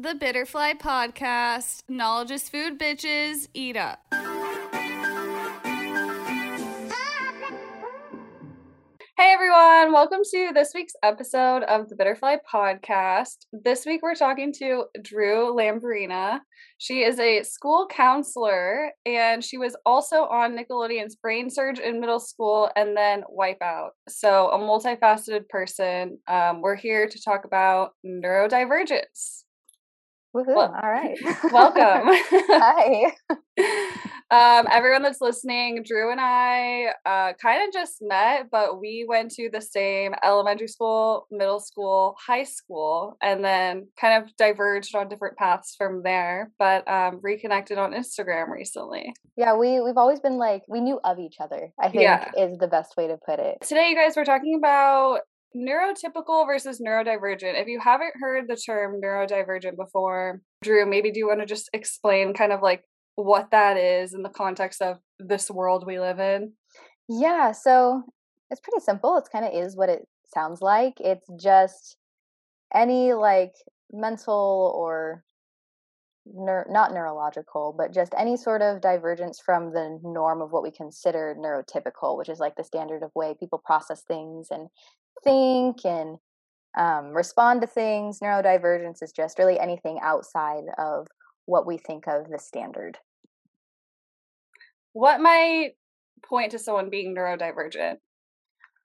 The Bitterfly Podcast. Knowledge is food, bitches. Eat up. Hey everyone, welcome to this week's episode of the Bitterfly Podcast. This week we're talking to Drew Lambrina. She is a school counselor and she was also on Nickelodeon's Brain Surge in middle school and then Wipeout. So, a multifaceted person. Um, we're here to talk about neurodivergence. Woohoo. Well, All right. welcome. Hi. um, everyone that's listening, Drew and I uh, kind of just met, but we went to the same elementary school, middle school, high school, and then kind of diverged on different paths from there, but um, reconnected on Instagram recently. Yeah, we, we've always been like, we knew of each other, I think yeah. is the best way to put it. Today, you guys, we're talking about neurotypical versus neurodivergent. If you haven't heard the term neurodivergent before, Drew, maybe do you want to just explain kind of like what that is in the context of this world we live in? Yeah, so it's pretty simple. It kind of is what it sounds like. It's just any like mental or not neurological, but just any sort of divergence from the norm of what we consider neurotypical, which is like the standard of way people process things and think and um, respond to things. Neurodivergence is just really anything outside of what we think of the standard. What might point to someone being neurodivergent?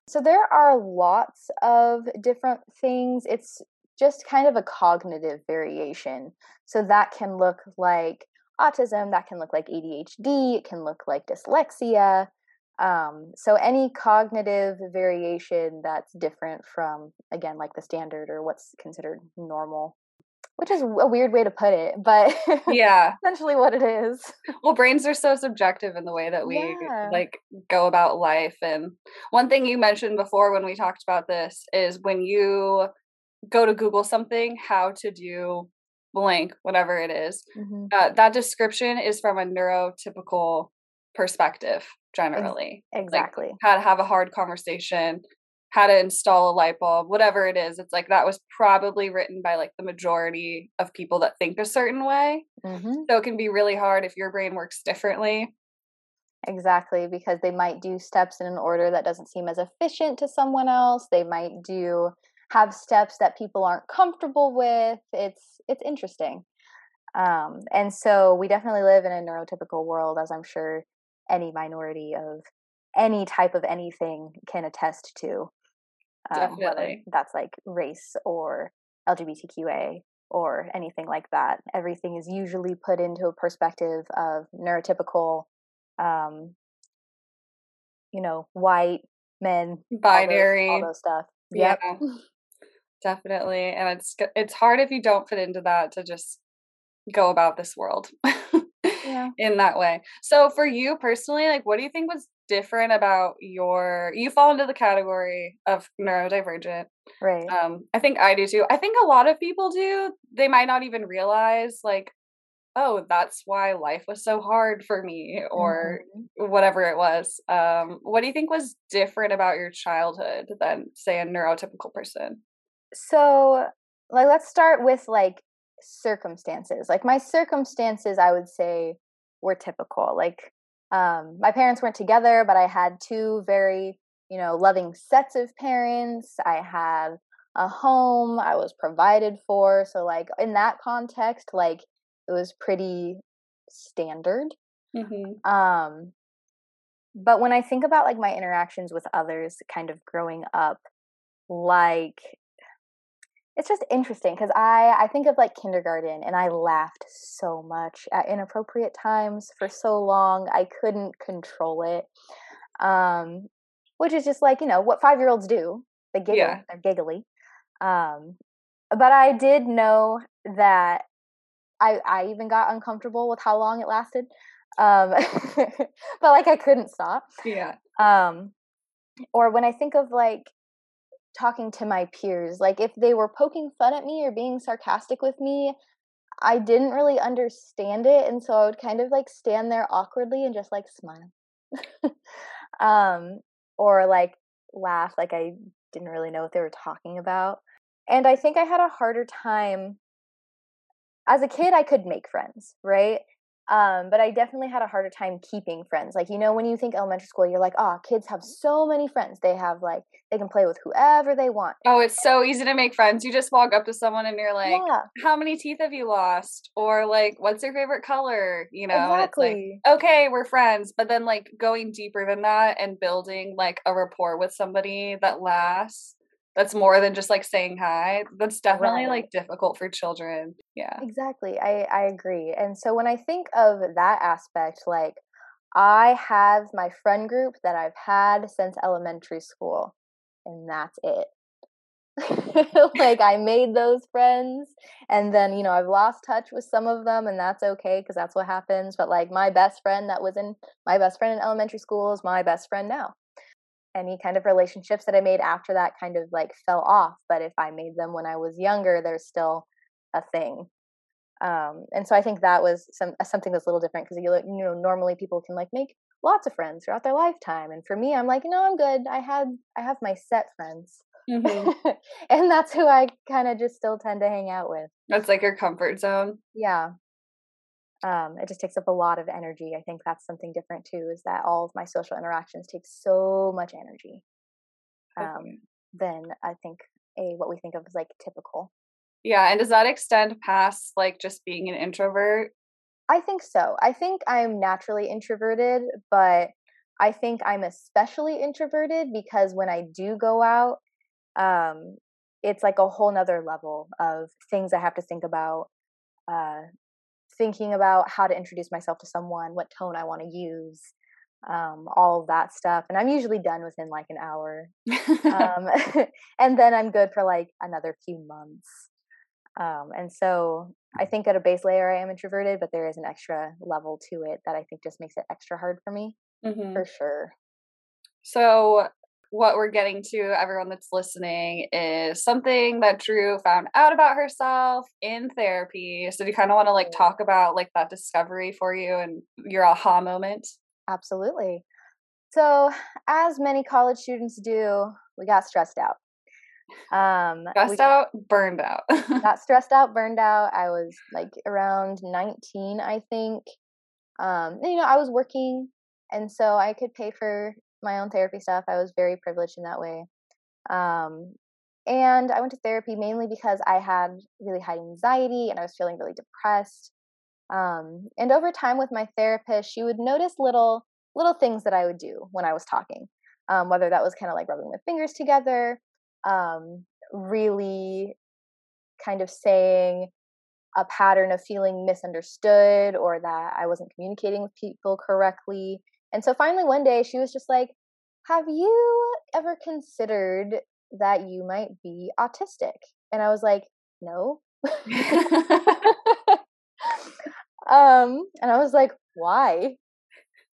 So there are lots of different things. It's just kind of a cognitive variation. So that can look like autism, that can look like ADHD, it can look like dyslexia, um, so any cognitive variation that's different from, again, like the standard or what's considered normal, which is a weird way to put it, but yeah, essentially what it is. Well, brains are so subjective in the way that we yeah. like go about life. And one thing you mentioned before when we talked about this is when you go to Google something, how to do blank, whatever it is, mm-hmm. uh, that description is from a neurotypical perspective generally. Exactly. Like how to have a hard conversation, how to install a light bulb, whatever it is. It's like that was probably written by like the majority of people that think a certain way. Mm-hmm. So it can be really hard if your brain works differently. Exactly, because they might do steps in an order that doesn't seem as efficient to someone else. They might do have steps that people aren't comfortable with. It's it's interesting. Um, and so we definitely live in a neurotypical world, as I'm sure any minority of any type of anything can attest to. Um, whether that's like race or LGBTQA or anything like that. Everything is usually put into a perspective of neurotypical, um, you know, white men, binary, all those, all those stuff. Yeah, definitely. And it's it's hard if you don't fit into that to just go about this world. yeah. in that way. So for you personally, like what do you think was different about your you fall into the category of neurodivergent. Right. Um I think I do too. I think a lot of people do. They might not even realize like oh, that's why life was so hard for me or mm-hmm. whatever it was. Um what do you think was different about your childhood than say a neurotypical person? So, like let's start with like circumstances. Like my circumstances, I would say, were typical. Like um, my parents weren't together, but I had two very, you know, loving sets of parents. I had a home. I was provided for. So, like in that context, like it was pretty standard. Mm-hmm. Um, but when I think about like my interactions with others, kind of growing up, like it's just interesting because I I think of like kindergarten and I laughed so much at inappropriate times for so long I couldn't control it, um, which is just like you know what five year olds do they giggle yeah. they're giggly, um, but I did know that I I even got uncomfortable with how long it lasted, um, but like I couldn't stop yeah um, or when I think of like talking to my peers. Like if they were poking fun at me or being sarcastic with me, I didn't really understand it and so I would kind of like stand there awkwardly and just like smile. um or like laugh like I didn't really know what they were talking about. And I think I had a harder time as a kid I could make friends, right? Um, but I definitely had a harder time keeping friends. Like, you know, when you think elementary school, you're like, oh, kids have so many friends. They have like they can play with whoever they want. Oh, it's so easy to make friends. You just walk up to someone and you're like, yeah. how many teeth have you lost? Or like, what's your favorite color? You know, exactly. Like, okay, we're friends. But then like going deeper than that and building like a rapport with somebody that lasts that's more than just like saying hi. That's definitely right. like difficult for children. Yeah. Exactly. I i agree. And so when i think of that aspect like i have my friend group that i've had since elementary school and that's it. Like i made those friends and then you know i've lost touch with some of them and that's okay because that's what happens. But like my best friend that was in my best friend in elementary school is my best friend now any kind of relationships that I made after that kind of like fell off. But if I made them when I was younger, there's still a thing. Um, and so I think that was some uh, something that's a little different because you you know normally people can like make lots of friends throughout their lifetime, and for me, I'm like no, I'm good. I had I have my set friends, mm-hmm. and that's who I kind of just still tend to hang out with. That's like your comfort zone. Yeah, um, it just takes up a lot of energy. I think that's something different too. Is that all of my social interactions take so much energy um, okay. than I think a what we think of as like typical. Yeah, and does that extend past like just being an introvert? I think so. I think I'm naturally introverted, but I think I'm especially introverted because when I do go out, um, it's like a whole nother level of things I have to think about, uh, thinking about how to introduce myself to someone, what tone I want to use, um, all of that stuff. And I'm usually done within like an hour. um, and then I'm good for like another few months. Um, and so I think at a base layer, I am introverted, but there is an extra level to it that I think just makes it extra hard for me, mm-hmm. for sure. So, what we're getting to, everyone that's listening, is something that Drew found out about herself in therapy. So do you kind of want to like talk about like that discovery for you and your aha moment? Absolutely. So, as many college students do, we got stressed out. Um, stressed out, burned out. got stressed out, burned out. I was like around 19, I think. Um, you know, I was working, and so I could pay for my own therapy stuff. I was very privileged in that way. Um, and I went to therapy mainly because I had really high anxiety and I was feeling really depressed. Um, and over time with my therapist, she would notice little little things that I would do when I was talking, um, whether that was kind of like rubbing my fingers together, um, really kind of saying a pattern of feeling misunderstood or that I wasn't communicating with people correctly. And so finally one day she was just like, Have you ever considered that you might be autistic? And I was like, No. um, and I was like, Why?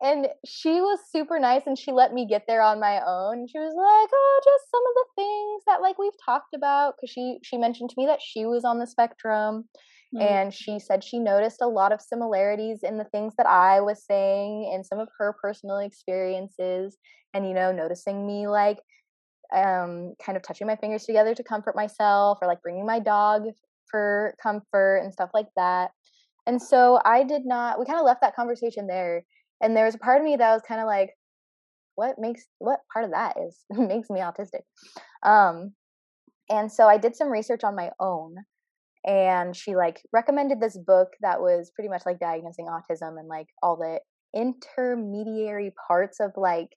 And she was super nice and she let me get there on my own. She was like, "Oh, just some of the things that like we've talked about cuz she she mentioned to me that she was on the spectrum Mm-hmm. And she said she noticed a lot of similarities in the things that I was saying and some of her personal experiences. And, you know, noticing me like um, kind of touching my fingers together to comfort myself or like bringing my dog for comfort and stuff like that. And so I did not, we kind of left that conversation there. And there was a part of me that was kind of like, what makes, what part of that is, makes me autistic? Um, and so I did some research on my own and she like recommended this book that was pretty much like diagnosing autism and like all the intermediary parts of like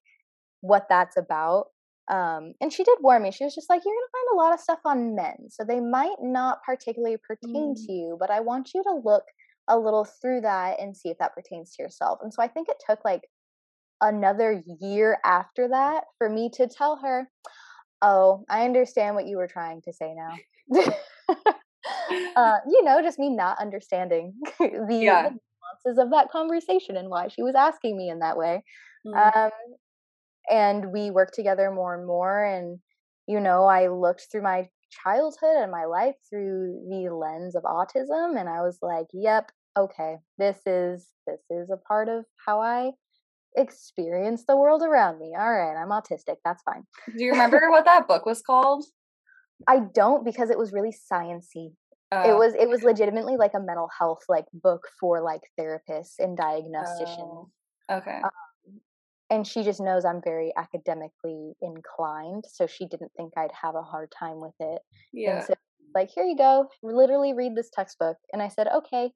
what that's about um, and she did warn me. She was just like you're gonna find a lot of stuff on men so they might not particularly pertain mm. to you but i want you to look a little through that and see if that pertains to yourself. And so i think it took like another year after that for me to tell her oh i understand what you were trying to say now uh, you know, just me not understanding the, yeah. nuances of that conversation and why she was asking me in that way. Mm. Um, and we worked together more and more. And, you know, I looked through my childhood and my life through the lens of autism. And I was like, yep, okay, this is, this is a part of how I experience the world around me. All right, I'm autistic. That's fine. Do you remember what that book was called? I don't because it was really sciency. It was it was legitimately like a mental health like book for like therapists and diagnosticians. Oh, okay. Um, and she just knows I'm very academically inclined, so she didn't think I'd have a hard time with it. yeah. And so like here you go, literally read this textbook. And I said, "Okay."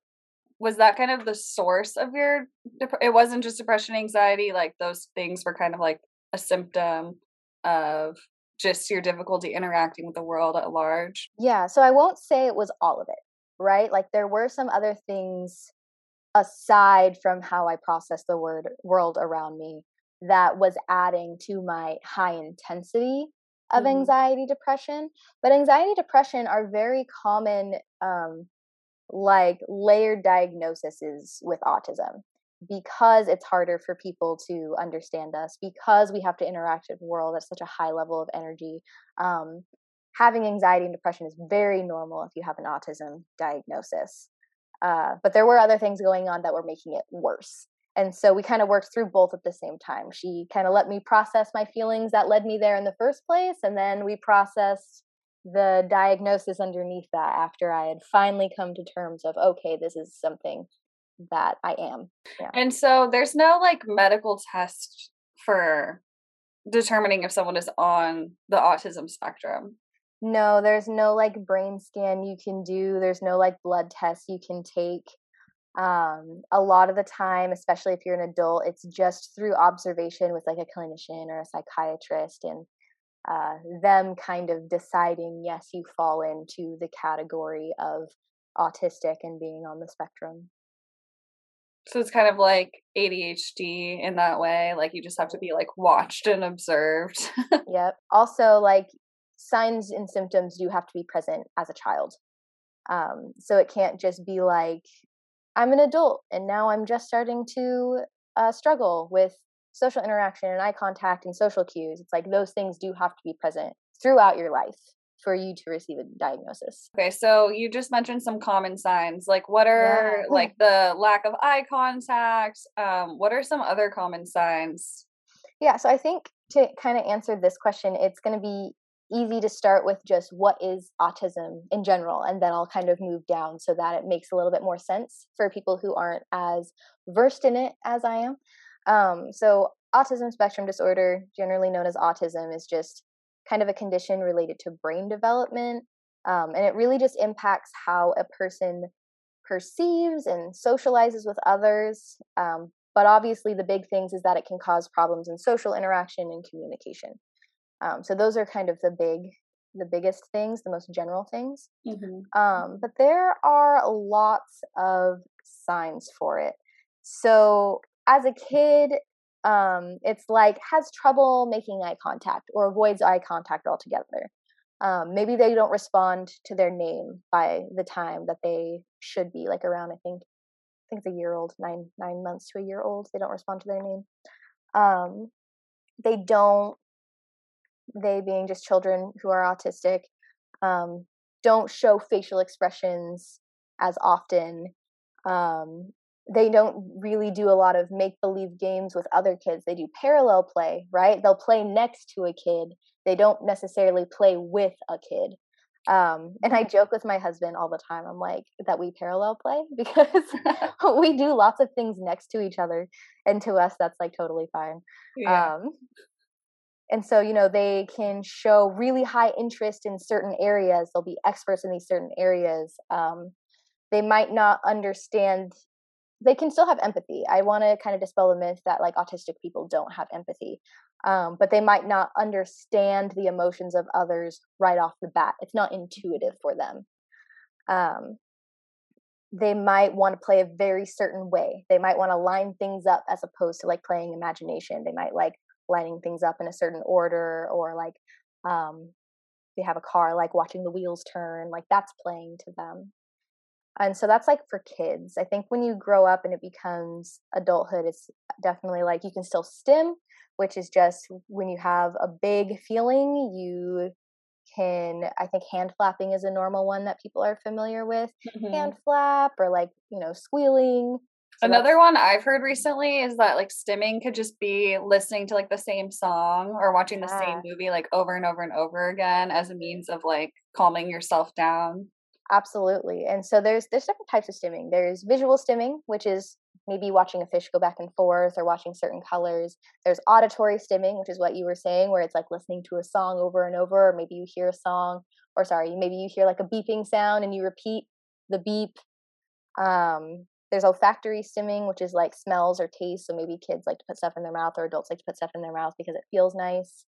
was that kind of the source of your dep- it wasn't just depression anxiety like those things were kind of like a symptom of just your difficulty interacting with the world at large Yeah, so I won't say it was all of it, right? Like there were some other things aside from how I process the word world around me that was adding to my high intensity of Mhm. anxiety depression. But anxiety depression are very common um like layered diagnoses with autism because it's harder for people to understand us because we have to interact with the world at such a high level of energy um, having anxiety and depression is very normal if you have an autism diagnosis. Uh, but there were other things going on that were making it worse and so we kind of worked through both at the same time. She kind of let me process my feelings that led me there in the first place and then we processed the diagnosis underneath that after I had finally come to terms of okay, this is something that I am. Yeah. and so there's no like medical test for determining if someone is on the autism spectrum No, there's no like brain scan you can do. There's no like blood test you can take. Um, a lot of the time, especially if you're an adult, it's just through observation with like a clinician or a psychiatrist and uh, them kind of deciding, yes, you fall into the category of autistic and being on the spectrum. So it's kind of like adhd in that way like you just have to be like watched and observed Yep. Also, like signs and symptoms do have to be present as a child. Um, so it can't just be like, I'm an adult and now I'm just starting to uh, struggle with social interaction and eye contact and social cues. It's like those things do have to be present throughout your life for you to receive a diagnosis. Okay, so you just mentioned some common signs. Like what are Yeah. like the lack of eye contact? Um, what are some other common signs? Yeah, so I think to kind of answer this question, it's going to be easy to start with just what is autism in general, and then I'll kind of move down so that it makes a little bit more sense for people who aren't as versed in it as I am. Um, so, autism spectrum disorder, generally known as autism, is just kind of a condition related to brain development. Um, and it really just impacts how a person perceives and socializes with others. Um, but obviously, the big things is that it can cause problems in social interaction and communication. Um, so those are kind of the big, the biggest things, the most general things. Um, but there are lots of signs for it. So as a kid, um, it's like has trouble making eye contact or avoids eye contact altogether. Um, maybe they don't respond to their name by the time that they should be, like around I think I think it's a year old, nine nine months to a year old. They don't respond to their name. Um, they don't. They being just children who are autistic, um, don't show facial expressions as often. Um, they don't really do a lot of make believe games with other kids. They do parallel play, right? They'll play next to a kid. They don't necessarily play with a kid. Um, and I joke with my husband all the time. I'm like that we parallel play because we do lots of things next to each other, and to us that's like totally fine. yeah. Um, and so, you know, they can show really high interest in certain areas. They'll be experts in these certain areas. Um, they might not understand, they can still have empathy. I want to kind of dispel the myth that like autistic people don't have empathy, um, but they might not understand the emotions of others right off the bat. It's not intuitive for them. Um, they might want to play a very certain way. They might want to line things up as opposed to like playing imagination. They might like lining things up in a certain order or like um they have a car like watching the wheels turn like that's playing to them and so that's like for kids i think when you grow up and it becomes adulthood it's definitely like you can still stim which is just when you have a big feeling you can i think hand flapping is a normal one that people are familiar with Mhm. hand flap or like you know squealing So Another one I've heard recently is that like stimming could just be listening to like the same song or watching the same movie like over and over and over again as a means of like calming yourself down. Absolutely. And so there's there's different types of stimming. There's visual stimming, which is maybe watching a fish go back and forth or watching certain colors. There's auditory stimming, which is what you were saying, where it's like listening to a song over and over, or maybe you hear a song, or sorry, maybe you hear like a beeping sound and you repeat the beep. Um, there's olfactory stimming, which is like smells or taste. So maybe kids like to put stuff in their mouth or adults like to put stuff in their mouth because it feels nice.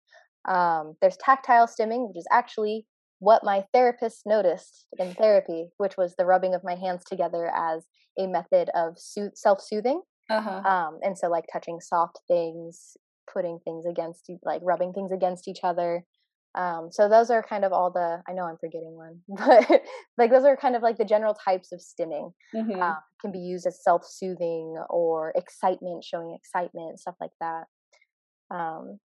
Um, there's tactile stimming, which is actually what my therapist noticed in therapy, which was the rubbing of my hands together as a method of so- self soothing. Uh-huh. Um, and so, like touching soft things, putting things against, like rubbing things against each other. Um, so those are kind of all the. I know I'm forgetting one, but like those are kind of like the general types of stimming. Mm-hmm. Um, can be used as self soothing or excitement, showing excitement, stuff like that. Um,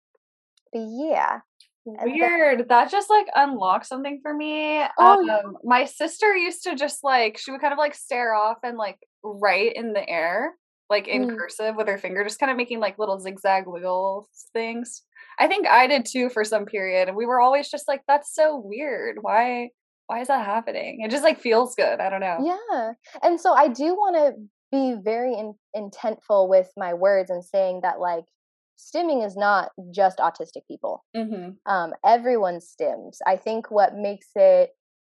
but yeah, Weird. that just like unlocked something for me. Oh, um, yeah. my sister used to just like she would kind of like stare off and like write in the air, like in mm. cursive with her finger, just kind of making like little zigzag wiggle things. I think I did too for some period, and we were always just like, "That's so weird. Why? Why is that happening?" It just like feels good. I don't know. Yeah, and so I do want to be very in- intentful with my words and saying that like stimming is not just autistic people. Mm-hmm. Um, everyone stims. I think what makes it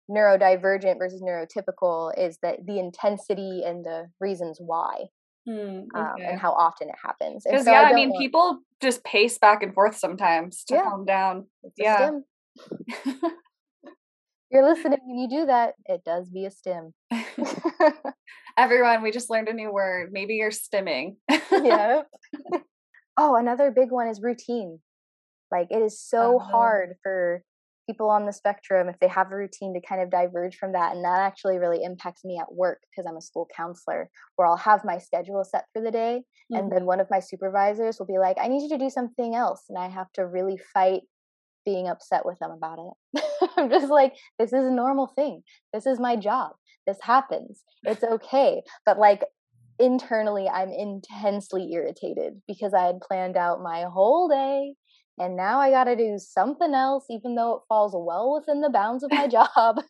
neurodivergent versus neurotypical is that the intensity and the reasons why. Mm, okay. um, and how often it happens. Because so yeah, I, I mean, want... people just pace back and forth sometimes to yeah. calm down. Yeah. You're listening and you do that, it does be a stim. Everyone, we just learned a new word. Maybe you're stimming. yeah. Oh, another big one is routine. Like it is so uh-huh. hard for people on the spectrum if they have a routine to kind of diverge from that and that actually really impacts me at work because i'm a school counselor where i'll have my schedule set for the day mm-hmm. and then one of my supervisors will be like i need you to do something else and i have to really fight being upset with them about it i'm just like this is a normal thing this is my job this happens it's okay but like internally I'm intensely irritated because I had planned out my whole day and now I got to do something else even though it falls well within the bounds of my job.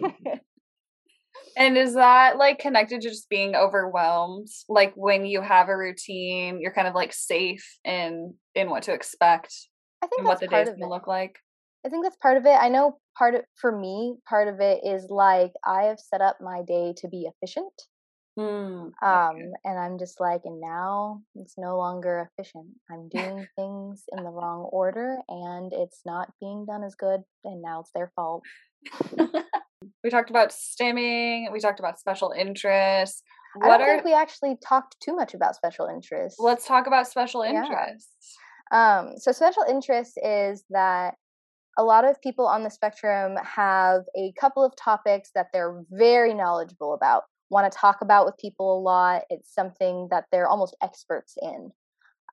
and is that like connected to just being overwhelmed? Like when you have a routine, you're kind of like safe in in what to expect I think and what the days will look like. I think that's part of it. I know part of for me, part of it is like I have set up my day to be efficient. Mm, um, and I'm just like, and now it's no longer efficient. I'm doing things in the wrong order and it's not being done as good. And now it's their fault. we talked about stimming, we talked about special interests. What I don't are... think we actually talked too much about special interests. Let's talk about special interests. Yeah. Um, so, special interest is that a lot of people on the spectrum have a couple of topics that they're very knowledgeable about want to talk about with people a lot. It's something that they're almost experts in.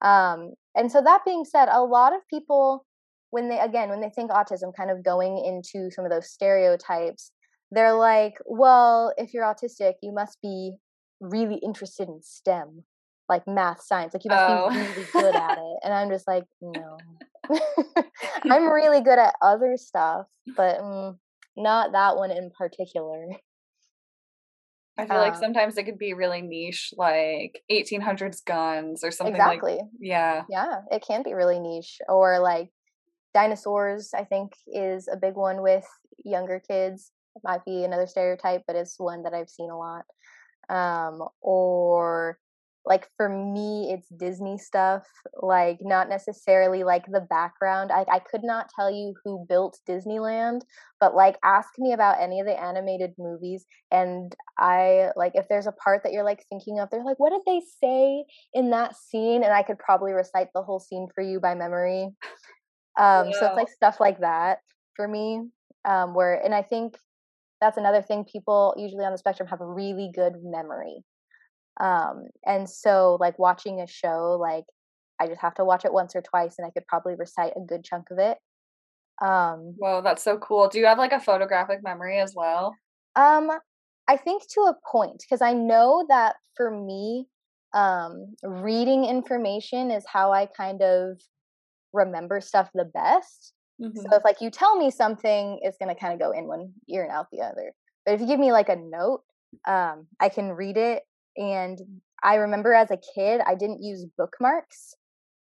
Um, and so, that being said, a lot of people, when they, again, when they think autism, kind of going into some of those stereotypes, they're like, well, if you're autistic, you must be really interested in STEM, like math, science, like you must oh. be really good at it. And I'm just like, no. I'm really good at other stuff, but mm, not that one in particular. I feel um, like sometimes it could be really niche, like 1800s guns or something exactly. like Yeah. Yeah, it can be really niche. Or like dinosaurs, I think, is a big one with younger kids. It might be another stereotype, but it's one that I've seen a lot. Um, or like for me it's disney stuff like not necessarily like the background I, I could not tell you who built disneyland but like ask me about any of the animated movies and i like if there's a part that you're like thinking of they're like what did they say in that scene? and i could probably recite the whole scene for you by memory. Um so it's like stuff like that for me um where and i think that's another thing people usually on the spectrum have a really good memory um and so like watching a show like i just have to watch it once or twice and i could probably recite a good chunk of it um whoa that's so cool do you have like a photographic memory as well um i think to a point because i know that for me um reading information is how i kind of remember stuff the best mm-hmm. so if like you tell me something it's going to kind of go in one ear and out the other But if you give me like a note, um, I can read it. And I remember as a kid, I didn't use bookmarks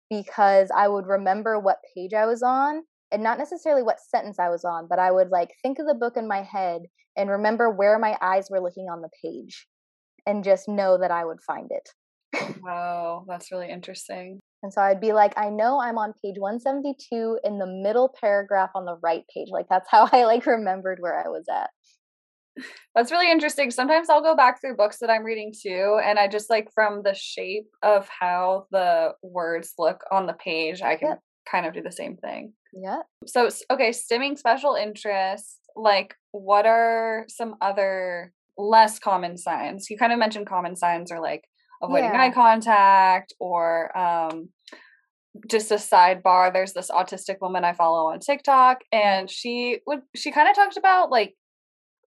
because I would remember what page I was on and not necessarily what sentence I was on, but I would like think of the book in my head and remember where my eyes were looking on the page and just know that I would find it. wow, that's really interesting. And so I'd be like, I know I'm on page 172 in the middle paragraph on the right page. Like that's how I like remembered where I was at. That's really interesting. Sometimes I'll go back through books that I'm reading too, and I just like from the shape of how the words look on the page, I can kind of do the same thing. Yeah. So, okay, stimming special interest, like what are some other less common signs? You kind of mentioned common signs or like avoiding yeah. eye contact or um just a sidebar there's this autistic woman i follow on tiktok and she would she kind of talked about like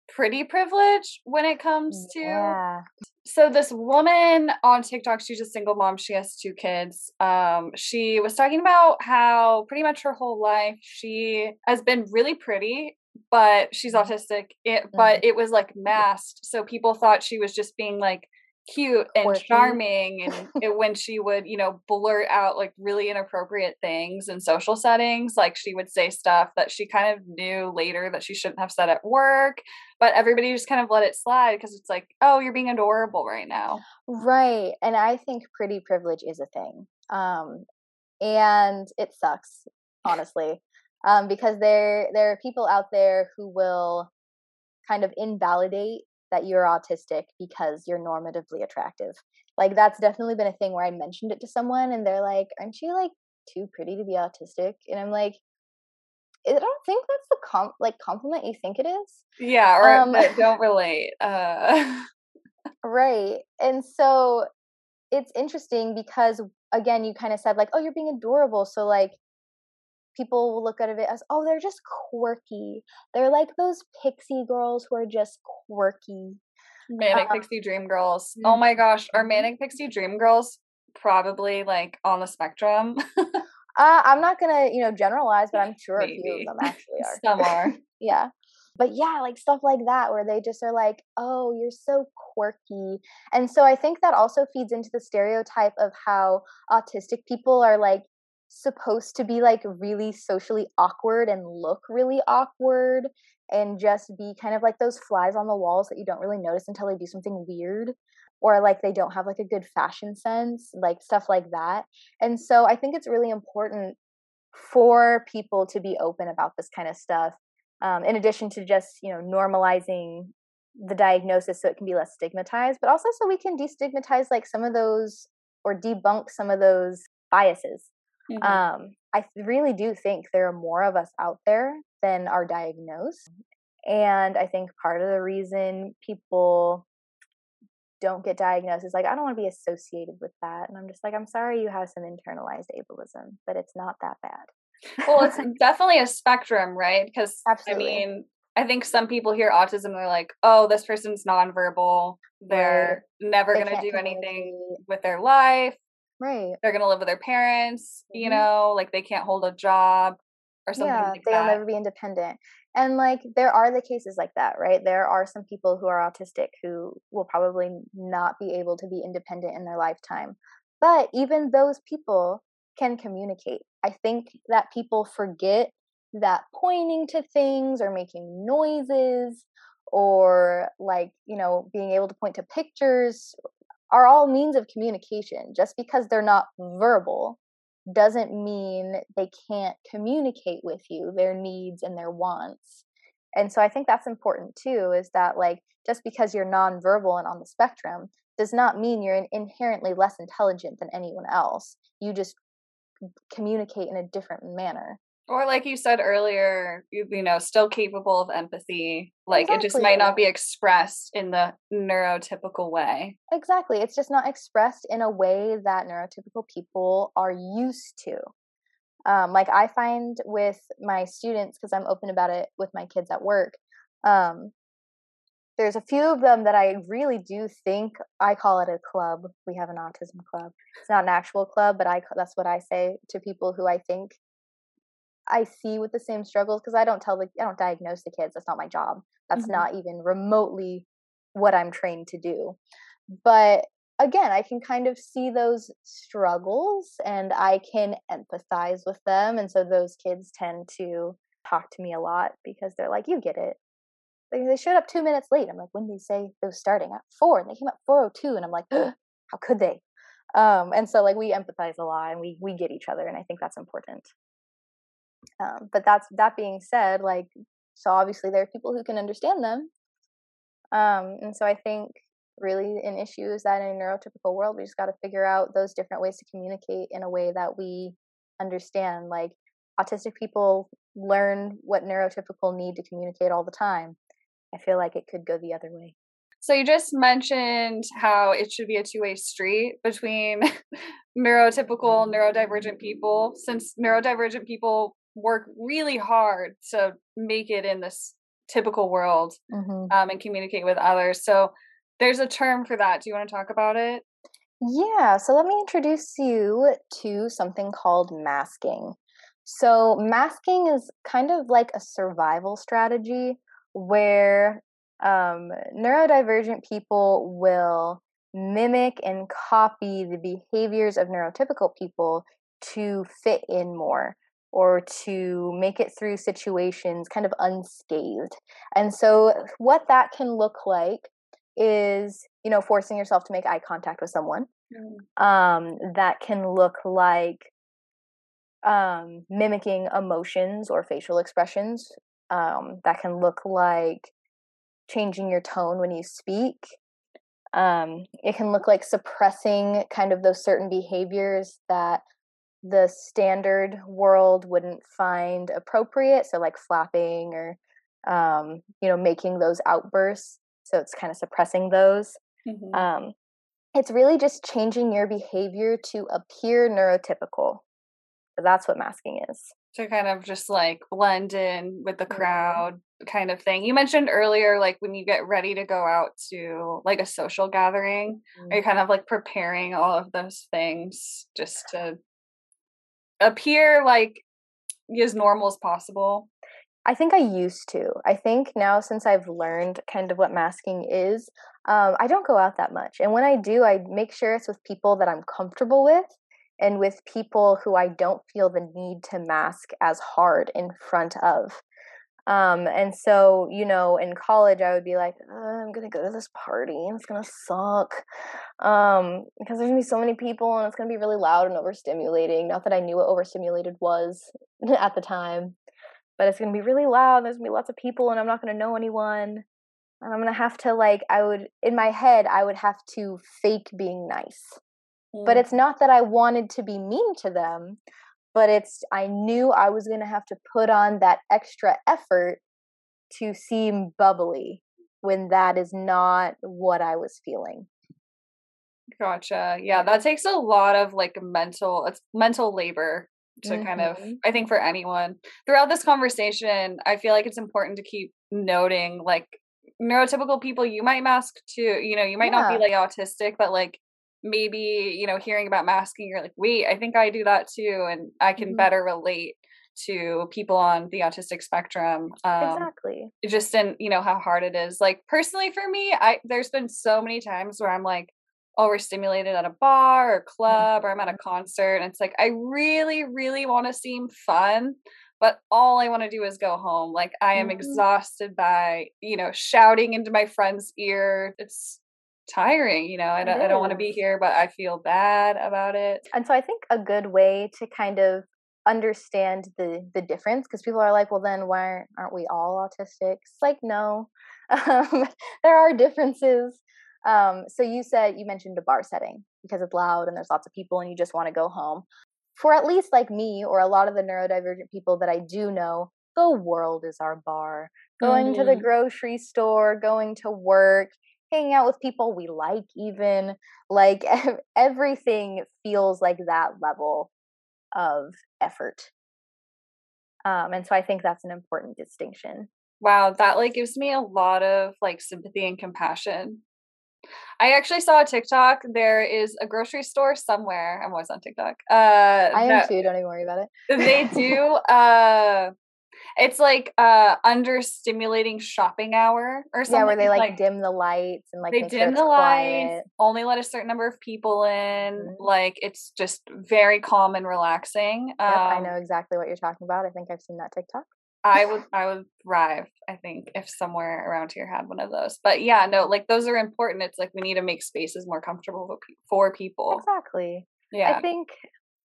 pretty privilege when it comes to yeah. so this woman on tiktok she's a single mom she has two kids um she was talking about how pretty much her whole life she has been really pretty but she's mm-hmm. autistic it, but mm-hmm. it was like masked so people thought she was just being like cute and Quirky. charming and it, when she would you know blurt out like really inappropriate things in social settings like she would say stuff that she kind of knew later that she shouldn't have said at work but everybody just kind of let it slide because it's like oh you're being adorable right now right and i think pretty privilege is a thing um and it sucks honestly um because there there are people out there who will kind of invalidate that you're autistic because you're normatively attractive. Like that's definitely been a thing where I mentioned it to someone and they're like, "Aren't you like too pretty to be autistic?" And I'm like, I don't think that's the com- like compliment you think it is. Yeah, or um, don't relate. Uh right. And so it's interesting because again, you kind of said like, "Oh, you're being adorable." So like people will look at it as, oh, they're just quirky. They're like those pixie girls who are just quirky. Manic um, Pixie Dream Girls. Oh my gosh, are Manic Pixie Dream Girls probably like on the spectrum? uh, I'm not gonna, you know, generalize, but I'm sure Maybe. a few of them actually are. Some are. yeah. But yeah, like stuff like that where they just are like, oh, you're so quirky. And so I think that also feeds into the stereotype of how autistic people are like supposed to be like really socially awkward and look really awkward and just be kind of like those flies on the walls that you don't really notice until they do something weird or like they don't have like a good fashion sense like stuff like that. And so i think it's really important for people to be open about this kind of stuff um, in addition to just you know normalizing the diagnosis so it can be less stigmatized but also so we can destigmatize like some of those or debunk some of those biases Mm-hmm. Um, I really do think there are more of us out there than are diagnosed. And I think part of the reason people don't get diagnosed is like, I don't want to be associated with that. And I'm just like, I'm sorry you have some internalized ableism, but it's not that bad. well, it's definitely a spectrum, right? Because I mean, I think some people hear autism, they're like, oh, this person's nonverbal. They're right. never they going to do anything with their life. Right. They're gonna live with their parents, you mm-hmm. know, like they can't hold a job or something yeah, like they'll that. never be independent. And like there are the cases like that, right? There are some people who are autistic who will probably not be able to be independent in their lifetime. But even those people can communicate. I think that people forget that pointing to things or making noises or like, you know, being able to point to pictures are all means of communication. Just because they're not verbal doesn't mean they can't communicate with you their needs and their wants. And so I think that's important too is that like just because you're nonverbal and on the spectrum does not mean you're inherently less intelligent than anyone else. You just communicate in a different manner or like you said earlier you, you know still capable of empathy like exactly. it just might not be expressed in the neurotypical way exactly it's just not expressed in a way that neurotypical people are used to um, like i find with my students because i'm open about it with my kids at work um, there's a few of them that I really do think I call it a club. We have an autism club. It's not an actual club, but I that's what I say to people who I think I see with the same struggles because I don't tell the I don't diagnose the kids. That's not my job. That's mm-hmm. not even remotely what I'm trained to do. But again, I can kind of see those struggles and I can empathize with them. And so those kids tend to talk to me a lot because they're like, you get it. Like, they showed up two minutes late. I'm like, when did they say it was starting at four? And they came at 402. And I'm like, how could they? Um, and so like we empathize a lot and we we get each other and I think that's important. Um, but that's that being said, like so obviously there are people who can understand them. Um, and so I think really an issue is that in a neurotypical world we just got to figure out those different ways to communicate in a way that we understand like autistic people learn what neurotypical need to communicate all the time. I feel like it could go the other way. So you just mentioned how it should be a two-way street between neurotypical neurodivergent people. Since neurodivergent people work really hard to make it in this typical world mm-hmm. um, and communicate with others so there's a term for that. Do you want to talk about it? Yeah, so let me introduce you to something called masking. So, masking is kind of like a survival strategy where um, neurodivergent people will mimic and copy the behaviors of neurotypical people to fit in more or to make it through situations kind of unscathed. And so, what that can look like is you know forcing yourself to make eye contact with someone mm. um, that can look like um, mimicking emotions or facial expressions um, that can look like changing your tone when you speak um, it can look like suppressing kind of those certain behaviors that the standard world wouldn't find appropriate so like flapping or um, you know making those outbursts so it's kind of suppressing those mm-hmm. um, it's really just changing your behavior to appear neurotypical that's what masking is to kind of just like blend in with the crowd mm-hmm. kind of thing you mentioned earlier like when you get ready to go out to like a social gathering mm-hmm. are you kind of like preparing all of those things just to appear like as normal as possible I think I used to. I think now since I've learned kind of what masking is, um, I don't go out that much. And when I do, I make sure it's with people that I'm comfortable with and with people who I don't feel the need to mask as hard in front of. Um, and so, you know, in college, I would be like, uh, I'm going to go to this party and it's going to suck. Um, because there's going to be so many people and it's going to be really loud and overstimulating. Not that I knew what overstimulated was at the time but it's going to be really loud. There's going to be lots of people, and I'm not going to know anyone. And I'm going to have to, like, I would, in my head, I would have to fake being nice. Mm. But it's not that I wanted to be mean to them, but it's, I knew I was going to have to put on that extra effort to seem bubbly when that is not what I was feeling. Gotcha. Yeah, that takes a lot of like mental it's mental labor to mm-hmm. kind of mm-hmm. i think for anyone throughout this conversation i feel like it's important to keep noting like neurotypical people you might mask too you know you might yeah. not be like autistic but like maybe you know hearing about masking you're like wait i think i do that too and i can mm-hmm. better relate to people on the autistic spectrum um, exactly just in you know how hard it is like personally for me i there's been so many times where i'm like overstimulated at a bar or mm-hmm. club or I'm at a concert. And it's like, I really, really want to seem fun, but all I want to do is go home. Like, I am mm-hmm. exhausted by, you know, shouting into my friend's ear. It's tiring, you know. I don't, I don't want to be here, but I feel bad about it. And so I think a good way to kind of understand the the difference because people are like well then why aren't we all autistic it's like no um, there are differences um, so you said you mentioned a bar setting because it's loud and there's lots of people and you just want to go home. For at least like me or a lot of the neurodivergent people that I do know, the world is our bar. Going mm-hmm. to the mm-hmm. grocery store, going to work, hanging out with people we like, even like everything feels like that level of effort. Um, and so I think that's an important distinction. Wow, that like gives me a lot of like sympathy and compassion I actually saw a TikTok. There is a grocery store somewhere. I'm always on TikTok. Uh, I am too. Don't even worry about it. they do. Uh, it's like uh under-stimulating shopping hour or something. Yeah, where they like, like dim the lights and like they dim sure the lights, only let a certain number of people in. Mm-hmm. Like it's just very calm and relaxing. Yep, um, I know exactly what you're talking about. I think I've seen that TikTok. I would I would thrive, I think, if somewhere around here had one of those. But yeah, no, like those are important. It's like we need to make spaces more comfortable for people. Exactly. Yeah. I think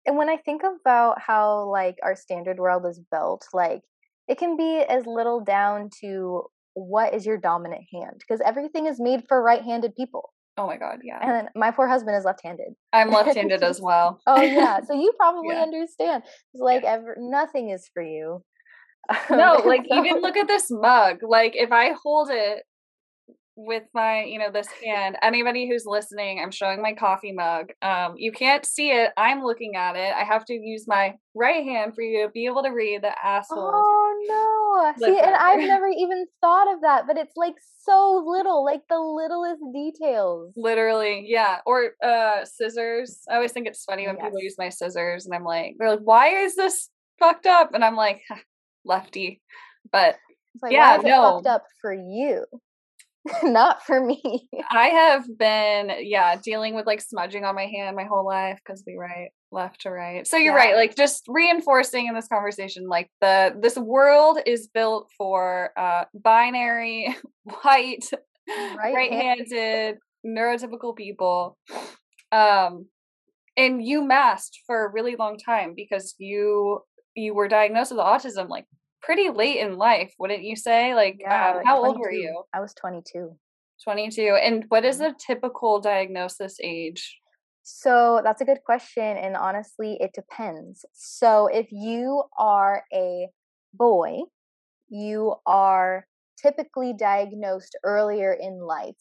and when I think about how like our standard world is built, like it can be as little down to what is your dominant hand because everything is made for right-handed people. Oh my god, yeah. And my poor husband is left-handed. I'm left-handed as well. oh yeah, so you probably yeah. understand. It's like yeah. ever, nothing is for you. no, like so... even look at this mug. Like if I hold it with my, you know, this hand, anybody who's listening, I'm showing my coffee mug. Um, you can't see it. I'm looking at it. I have to use my right hand for you to be able to read the asshole. Oh no. See, and I've never even thought of that, but it's like so little, like the littlest details. Literally, yeah. Or uh scissors. I always think it's funny when yes. people use my scissors and I'm like, they're like, why is this fucked up? And I'm like, lefty. But like, yeah, no. fucked up for you. not for me. I have been, yeah, dealing with like smudging on my hand my whole life because we write left to right. So you're yeah. right, like just reinforcing in this conversation, like the this world is built for uh binary, white, right-handed, neurotypical people. Um and you masked for a really long time because you you were diagnosed with autism like pretty late in life, wouldn't you say? Like, yeah, um, how 22. old were you? I was 22. 22. And what is a typical diagnosis age? So that's a good question. And honestly, it depends. So if you are a boy, you are typically diagnosed earlier in life.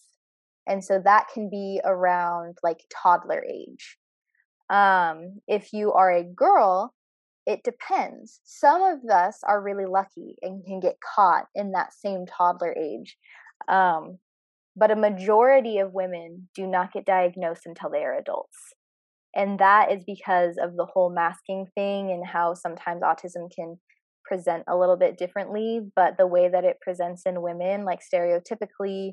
And so that can be around like toddler age. Um, if you are a girl, it depends. Some of us are really lucky and can get caught in that same toddler age. Um, but a majority of women do not get diagnosed until they are adults. And that is because of the whole masking thing and how sometimes autism can present a little bit differently. But the way that it presents in women, like stereotypically,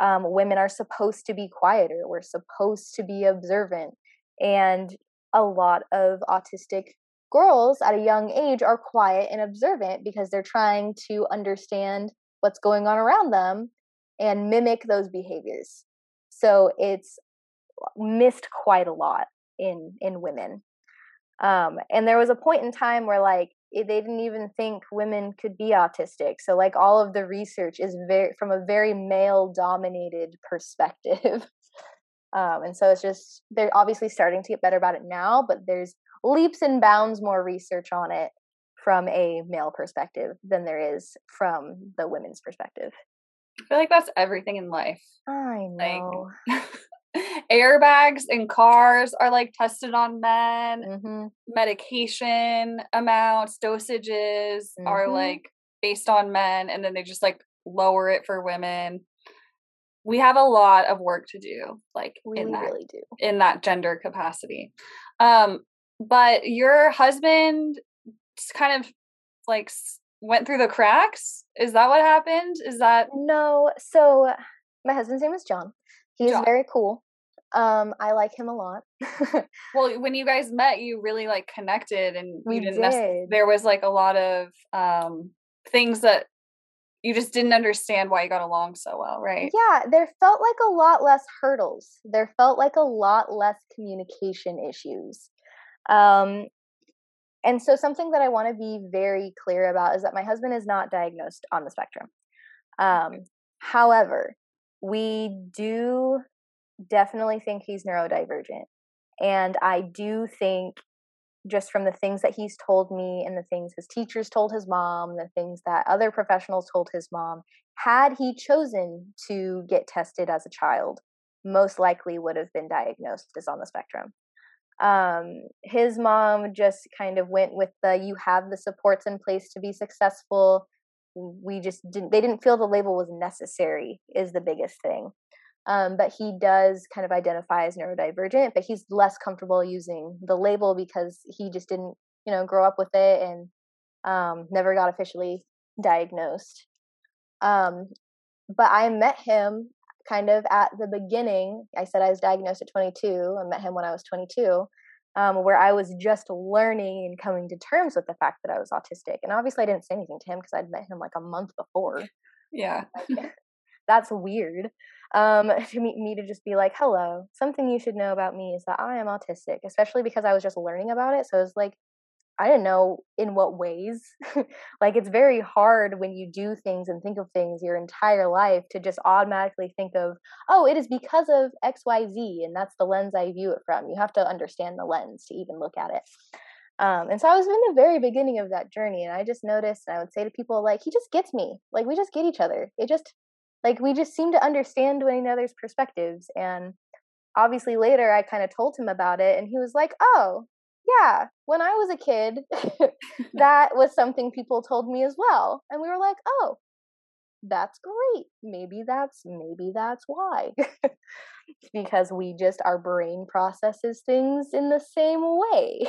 um, women are supposed to be quieter, we're supposed to be observant. And a lot of autistic girls at a young age are quiet and observant because they're trying to understand what's going on around them and mimic those behaviors. So it's missed quite a lot in in women. Um, and there was a point in time where like it, they didn't even think women could be autistic. So like all of the research is very from a very male dominated perspective. um, and so it's just they're obviously starting to get better about it now, but there's leaps and bounds more research on it from a male perspective than there is from the women's perspective. I feel like that's everything in life. I know. Like, airbags in cars are like tested on men. Mm-hmm. Medication amounts, dosages mm-hmm. are like based on men, and then they just like lower it for women. We have a lot of work to do, like we in that, really do in that gender capacity. Um, but your husband kind of like went through the cracks? Is that what happened? Is that no so my husband's name is john. He's john. very cool. Um i like him a lot. Well when you guys met you really like connected and we you didn't did. there was like a lot of um things that you just didn't understand why you got along so well right? Yeah there felt like a lot less hurdles. There felt like a lot less communication issues um, and so, something that I want to be very clear about is that my husband is not diagnosed on the spectrum. Um, however, we do definitely think he's neurodivergent. And I do think, just from the things that he's told me and the things his teachers told his mom, the things that other professionals told his mom, had he chosen to get tested as a child, most likely would have been diagnosed as on the spectrum um, his mom just kind of went with the you have the supports in place to be successful we just didn't they didn't feel the label was necessary is the biggest thing Um, but he does kind of identify as neurodivergent, but he's less comfortable using the label because he just didn't, you know, grow up with it and um, never got officially diagnosed. Um, but I met him kind of at the beginning. I said I was diagnosed at 22. I met him when I was 22, um, where I was just learning and coming to terms with the fact that I was autistic. And obviously, I didn't say anything to him because I'd met him like a month before. Yeah. Like, that's weird. Um, to me, me to just be like, hello, something you should know about me is that I am autistic, especially because I was just learning about it. So it was like, I didn't know in what ways. like it's very hard when you do things and think of things your entire life to just automatically think of, oh, it is because of XYZ and that's the lens I view it from. You have to understand the lens to even look at it. Um, and so I was in the very beginning of that journey and I just noticed and I would say to people like, he just gets me. Like we just get each other. It just like we just seem to understand one another's perspectives and obviously later I kind of told him about it and he was like, "Oh, yeah, when I was a kid, that was something people told me as well." And we were like, "Oh, that's great. Maybe that's maybe that's why." because we just our brain processes things in the same way.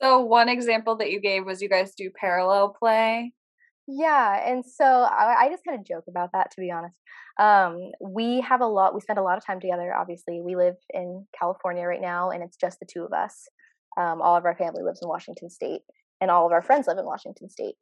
So one example that you gave was you guys do parallel play. Yeah, and so I, I just kind of joke about that to be honest. Um, we have a lot. We spend a lot of time together. Obviously, we live in California right now, and it's just the two of us. Um, all of our family lives in Washington State, and all of our friends live in Washington State.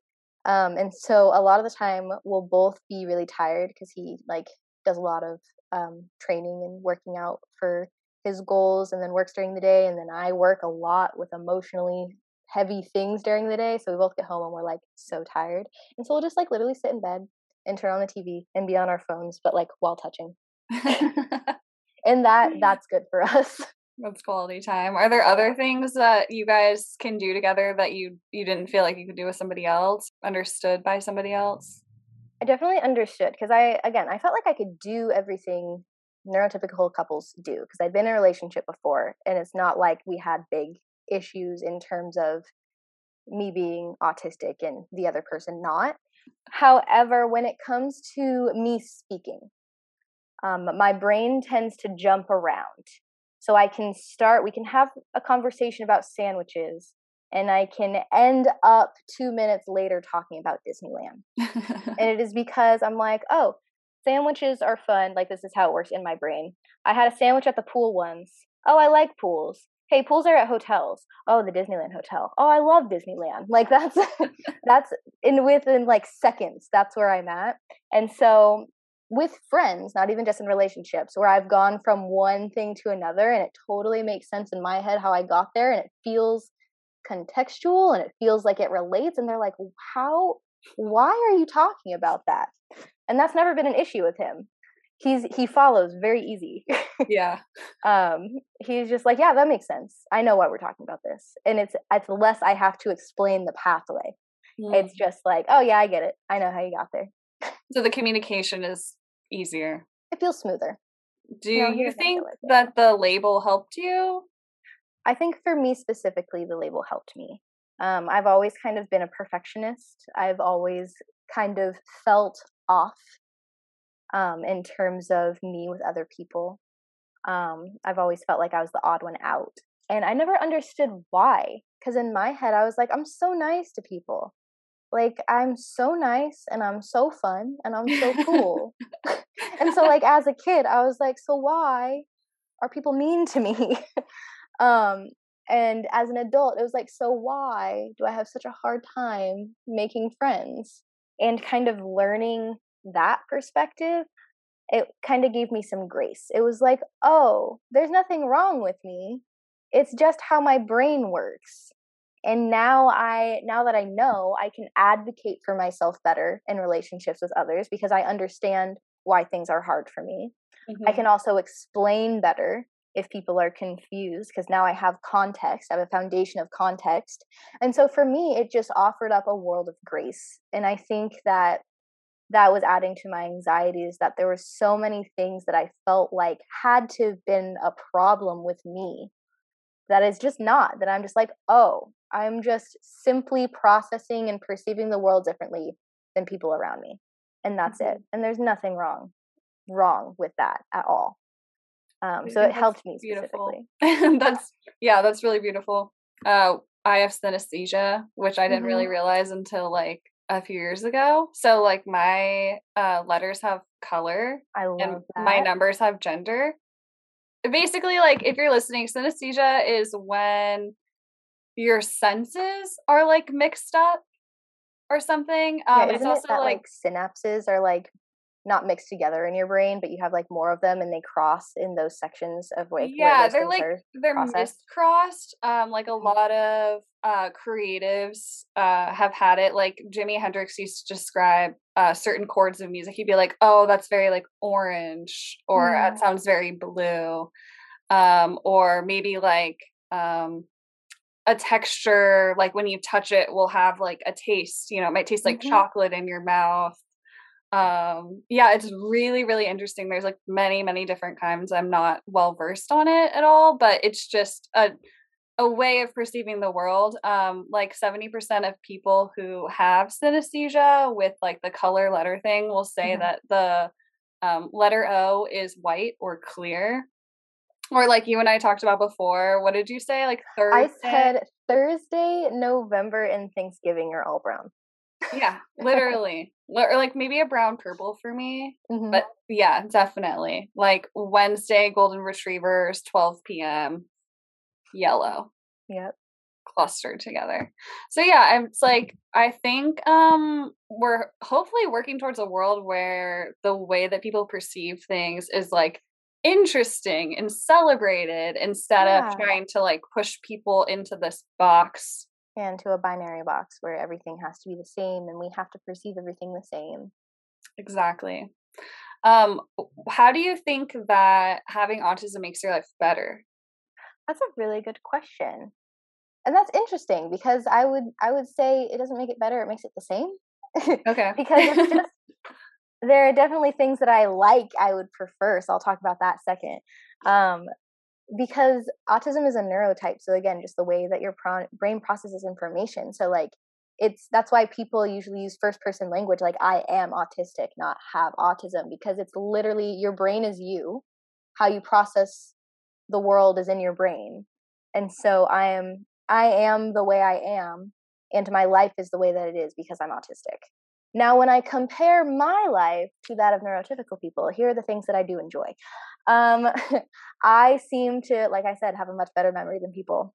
Um, and so a lot of the time, we'll both be really tired because he like does a lot of um, training and working out for his goals, and then works during the day, and then I work a lot with emotionally heavy things during the day. So we both get home and we're like so tired. And so we'll just like literally sit in bed and turn on the TV and be on our phones, but like while touching. and that that's good for us. That's quality time. Are there other things that you guys can do together that you you didn't feel like you could do with somebody else, understood by somebody else? I definitely understood because I again I felt like I could do everything neurotypical couples do because I'd been in a relationship before and it's not like we had big issues in terms of me being autistic and the other person not. However, when it comes to me speaking, um, my brain tends to jump around. So I can start, we can have a conversation about sandwiches, and I can end up two minutes later talking about Disneyland. and it is because I'm like, oh, sandwiches are fun. Like, this is how it works in my brain. I had a sandwich at the pool once. Oh, I like pools hey pools are at hotels oh the disneyland hotel oh i love disneyland like that's that's in within like seconds that's where i'm at and so with friends not even just in relationships where i've gone from one thing to another and it totally makes sense in my head how i got there and it feels contextual and it feels like it relates and they're like how why are you talking about that and that's never been an issue with him he's he follows very easy. yeah. um he's just like, yeah, that makes sense. I know why we're talking about this. And it's it's less I have to explain the pathway. Mm. It's just like, oh yeah, I get it. I know how you got there. So the communication is easier. It feels smoother. Do no, you think like that the label helped you? I think for me specifically, the label helped me. Um, I've always kind of been a perfectionist. I've always kind of felt off um, in terms of me with other people. Um, I've always felt like I was the odd one out. And I never understood why. Because in my head, I was like, I'm so nice to people. Like, I'm so nice and I'm so fun and I'm so cool. and so, like, as a kid, I was like, so why are people mean to me? um, and as an adult, it was like, so why do I have such a hard time making friends? And kind of learning that perspective, it kind of gave me some grace. It was like, oh, there's nothing wrong with me. It's just how my brain works. And now I now that I know, I can advocate for myself better in relationships with others because I understand why things are hard for me. Mm-hmm. I can also explain better if people are confused because now I have context, I have a foundation of context. And so for me, it just offered up a world of grace. And I think that that was adding to my anxieties that there were so many things that I felt like had to have been a problem with me that is just not that I'm just like, "Oh, I'm just simply processing and perceiving the world differently than people around me." And that's mm-hmm. it. And there's nothing wrong. wrong with that at all. Um, so it helped me beautiful. that's yeah, that's really beautiful. Uh, I have synesthesia, which I didn't mm-hmm. really realize until like a few years ago. So like my uh, letters have color, I love and that. my numbers have gender. Basically, like if you're listening, synesthesia is when your senses are like mixed up or something. Um, yeah, isn't it's also it that, like, like synapses are like not mixed together in your brain, but you have like more of them and they cross in those sections of like yeah, they're like they're miscrossed. Um, like a mm-hmm. lot of uh creatives uh have had it. Like Jimi Hendrix used to describe uh certain chords of music. He'd be like, "Oh, that's very like orange," or mm. "That sounds very blue," um, or maybe like um a texture like when you touch it will have like a taste you know it might taste like mm-hmm. chocolate in your mouth um yeah it's really really interesting there's like many many different kinds i'm not well versed on it at all but it's just a a way of perceiving the world um like 70% of people who have synesthesia with like the color letter thing will say mm-hmm. that the um, letter o is white or clear or like you and i talked about before what did you say like thursday i said thursday november and thanksgiving are all brown yeah, literally. or like maybe a brown purple for me. Mm-hmm. But yeah, definitely. Like Wednesday, Golden Retrievers, 12 p.m., yellow. Yep. Clustered together. So yeah, it's like I think um we're hopefully working towards a world where the way that people perceive things is like interesting and celebrated instead yeah. of trying to like push people into this box and to a binary box where everything has to be the same and we have to perceive everything the same. Exactly. Um, how do you think that having autism makes your life better? That's a really good question. And that's interesting because I would I would say it doesn't make it better, it makes it the same. Okay. because it's just there are definitely things that I like I would prefer. So I'll talk about that second. Um, because autism is a neurotype so again just the way that your pro- brain processes information so like it's that's why people usually use first person language like i am autistic not have autism because it's literally your brain is you how you process the world is in your brain and so i am i am the way i am and my life is the way that it is because i'm autistic now when i compare my life to that of neurotypical people here are the things that i do enjoy um, I seem to, like I said, have a much better memory than people.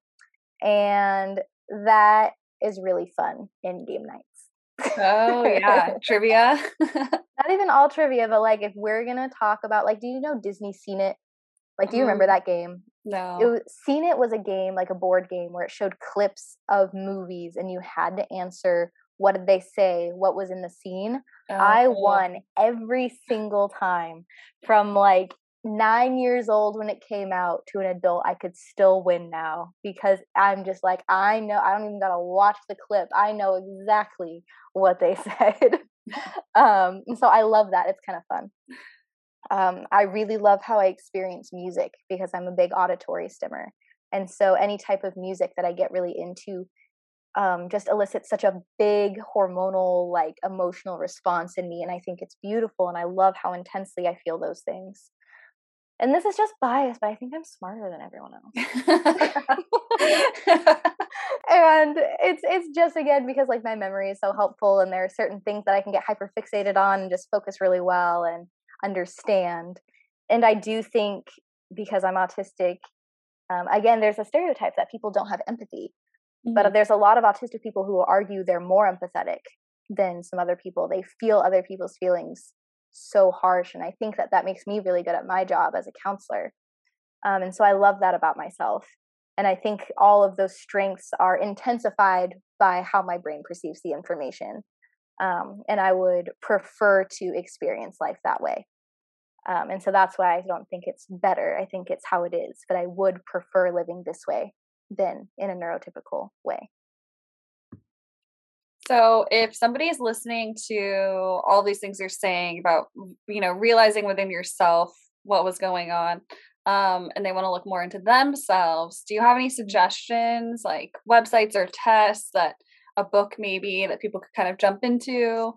And that is really fun in game nights. oh, yeah. trivia. Not even all trivia, but like if we're going to talk about, like, do you know Disney Scene It? Like, do you mm. remember that game? No. It was, Scene It was a game, like a board game, where it showed clips of movies and you had to answer what did they say, what was in the scene. Oh, I won every single time from like nine years old when it came out to an adult, I could still win now because I'm just like, I know, I don't even gotta watch the clip. I know exactly what they said. um, so I love that. It's kind of fun. Um, I really love how I experience music because I'm a big auditory stimmer. And so any type of music that I get really into um, just elicits such a big hormonal, like emotional response in me. And I think it's beautiful. And I love how intensely I feel those things and this is just bias, but I think I'm smarter than everyone else. and it's it's just again because like my memory is so helpful and there are certain things that I can get hyper fixated on and just focus really well and understand. And I do think because I'm autistic, um, again, there's a stereotype that people don't have empathy. Mm-hmm. But there's a lot of autistic people who argue they're more empathetic than some other people. They feel other people's feelings so harsh and i think that that makes me really good at my job as a counselor um, and so i love that about myself and i think all of those strengths are intensified by how my brain perceives the information um, and i would prefer to experience life that way um, and so that's why i don't think it's better i think it's how it is but i would prefer living this way than in a neurotypical way so if somebody is listening to all these things you're saying about, you know, realizing within yourself what was going on, um, and they want to look more into themselves, do you have any suggestions, like websites or tests that a book maybe that people could kind of jump into?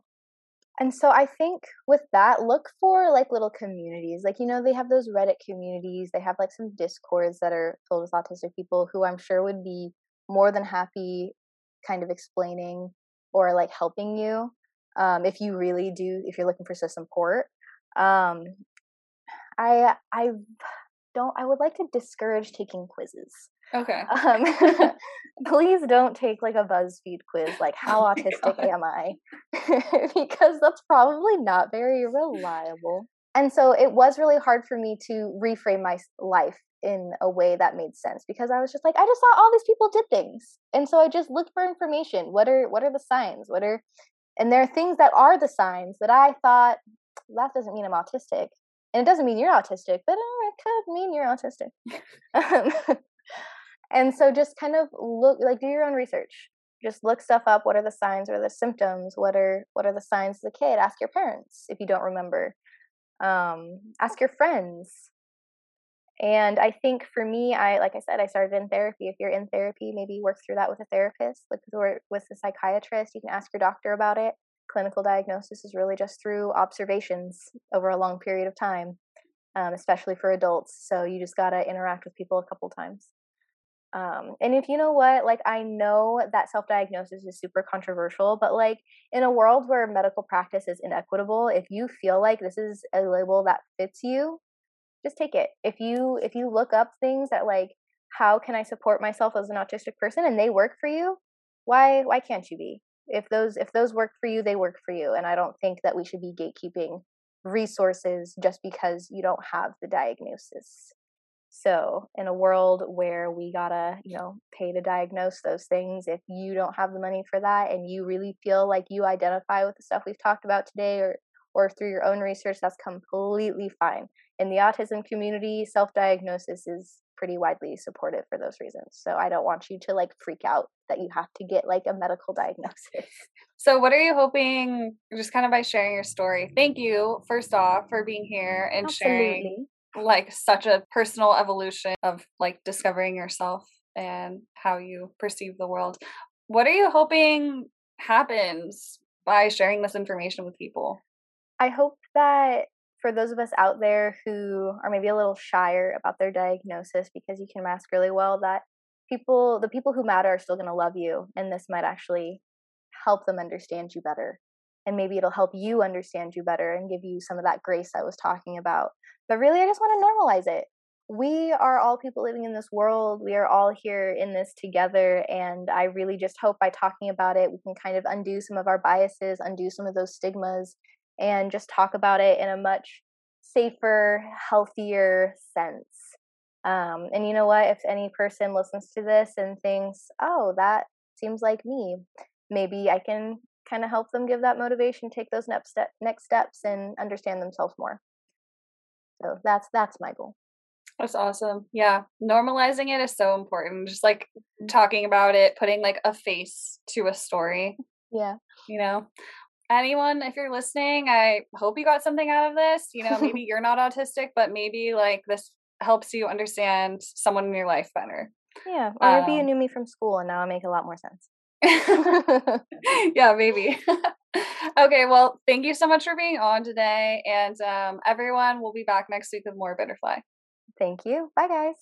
And so I think with that, look for like little communities. Like, you know, they have those Reddit communities, they have like some discords that are filled with autistic people who I'm sure would be more than happy kind of explaining or like helping you um, if you really do, if you're looking for some support. Um, I, I don't, I would like to discourage taking quizzes. Okay. Um, please don't take like a BuzzFeed quiz, like how oh autistic am I? because that's probably not very reliable. And so it was really hard for me to reframe my life in a way that made sense because I was just like, I just saw all these people did things. And so I just looked for information. What are what are the signs? What are and there are things that are the signs that I thought that doesn't mean I'm autistic. And it doesn't mean you're autistic, but oh, it could mean you're autistic. Um, and so just kind of look like do your own research. Just look stuff up. What are the signs? Or the symptoms? What are what are the signs of the kid? Ask your parents if you don't remember. Um, ask your friends. And i think for me i like i said i started in therapy. If you're in therapy maybe work through that with a therapist like with a psychiatrist. You can ask your doctor about it. Clinical diagnosis is really just through observations over a long period of time um, especially for adults. So you just got to interact with people a couple times um, and if you know what, like I know that self diagnosis is super controversial, but like in a world where medical practice is inequitable, if you feel like this is a label that fits you, just take it. If you if you look up things that like how can I support myself as an autistic person and they work for you, why why can't you be? If those if those work for you, they work for you. And I don't think that we should be gatekeeping resources just because you don't have the diagnosis. So, in a world where we gotta, you know, pay to diagnose those things, if you don't have the money for that and you really feel like you identify with the stuff we've talked about today or or through your own research, that's completely fine. In the autism community, self-diagnosis is pretty widely supported for those reasons. So I don't want you to like freak out that you have to get like a medical diagnosis. So what are you hoping just kind of by sharing your story? Thank you first off for being here and Absolutely. sharing like such a personal evolution of like discovering yourself and how you perceive the world. What are you hoping happens by sharing this information with people? I hope that for those of us out there who are maybe a little shyer about their diagnosis because you can mask really well, that people, the people who matter, are still going to love you. And this might actually help them understand you better. And maybe it'll help you understand you better and give you some of that grace I was talking about but really, I just want to normalize it. We are all people living in this world. We are all here in this together. And I really just hope by talking about it, we can kind of undo some of our biases, undo some of those stigmas, and just talk about it in a much safer, healthier sense. Um, and you know what? If any person listens to this and thinks, oh, that seems like me, maybe I can kind of help them give that motivation, take those next, step, next steps, and understand themselves more. So that's that's my goal. That's awesome. Yeah. Normalizing it is so important. Just like mm-hmm. talking about it, putting like a face to a story. Yeah. You know, anyone, if you're listening, I hope you got something out of this. You know, maybe you're not autistic, but maybe like this helps you understand someone in your life better. Yeah. Or um, maybe you knew me from school and now I make a lot more sense. yeah, maybe. okay, well, thank you so much for being on today. And um, everyone, we'll be back next week with more Butterfly. Thank you. Bye, guys.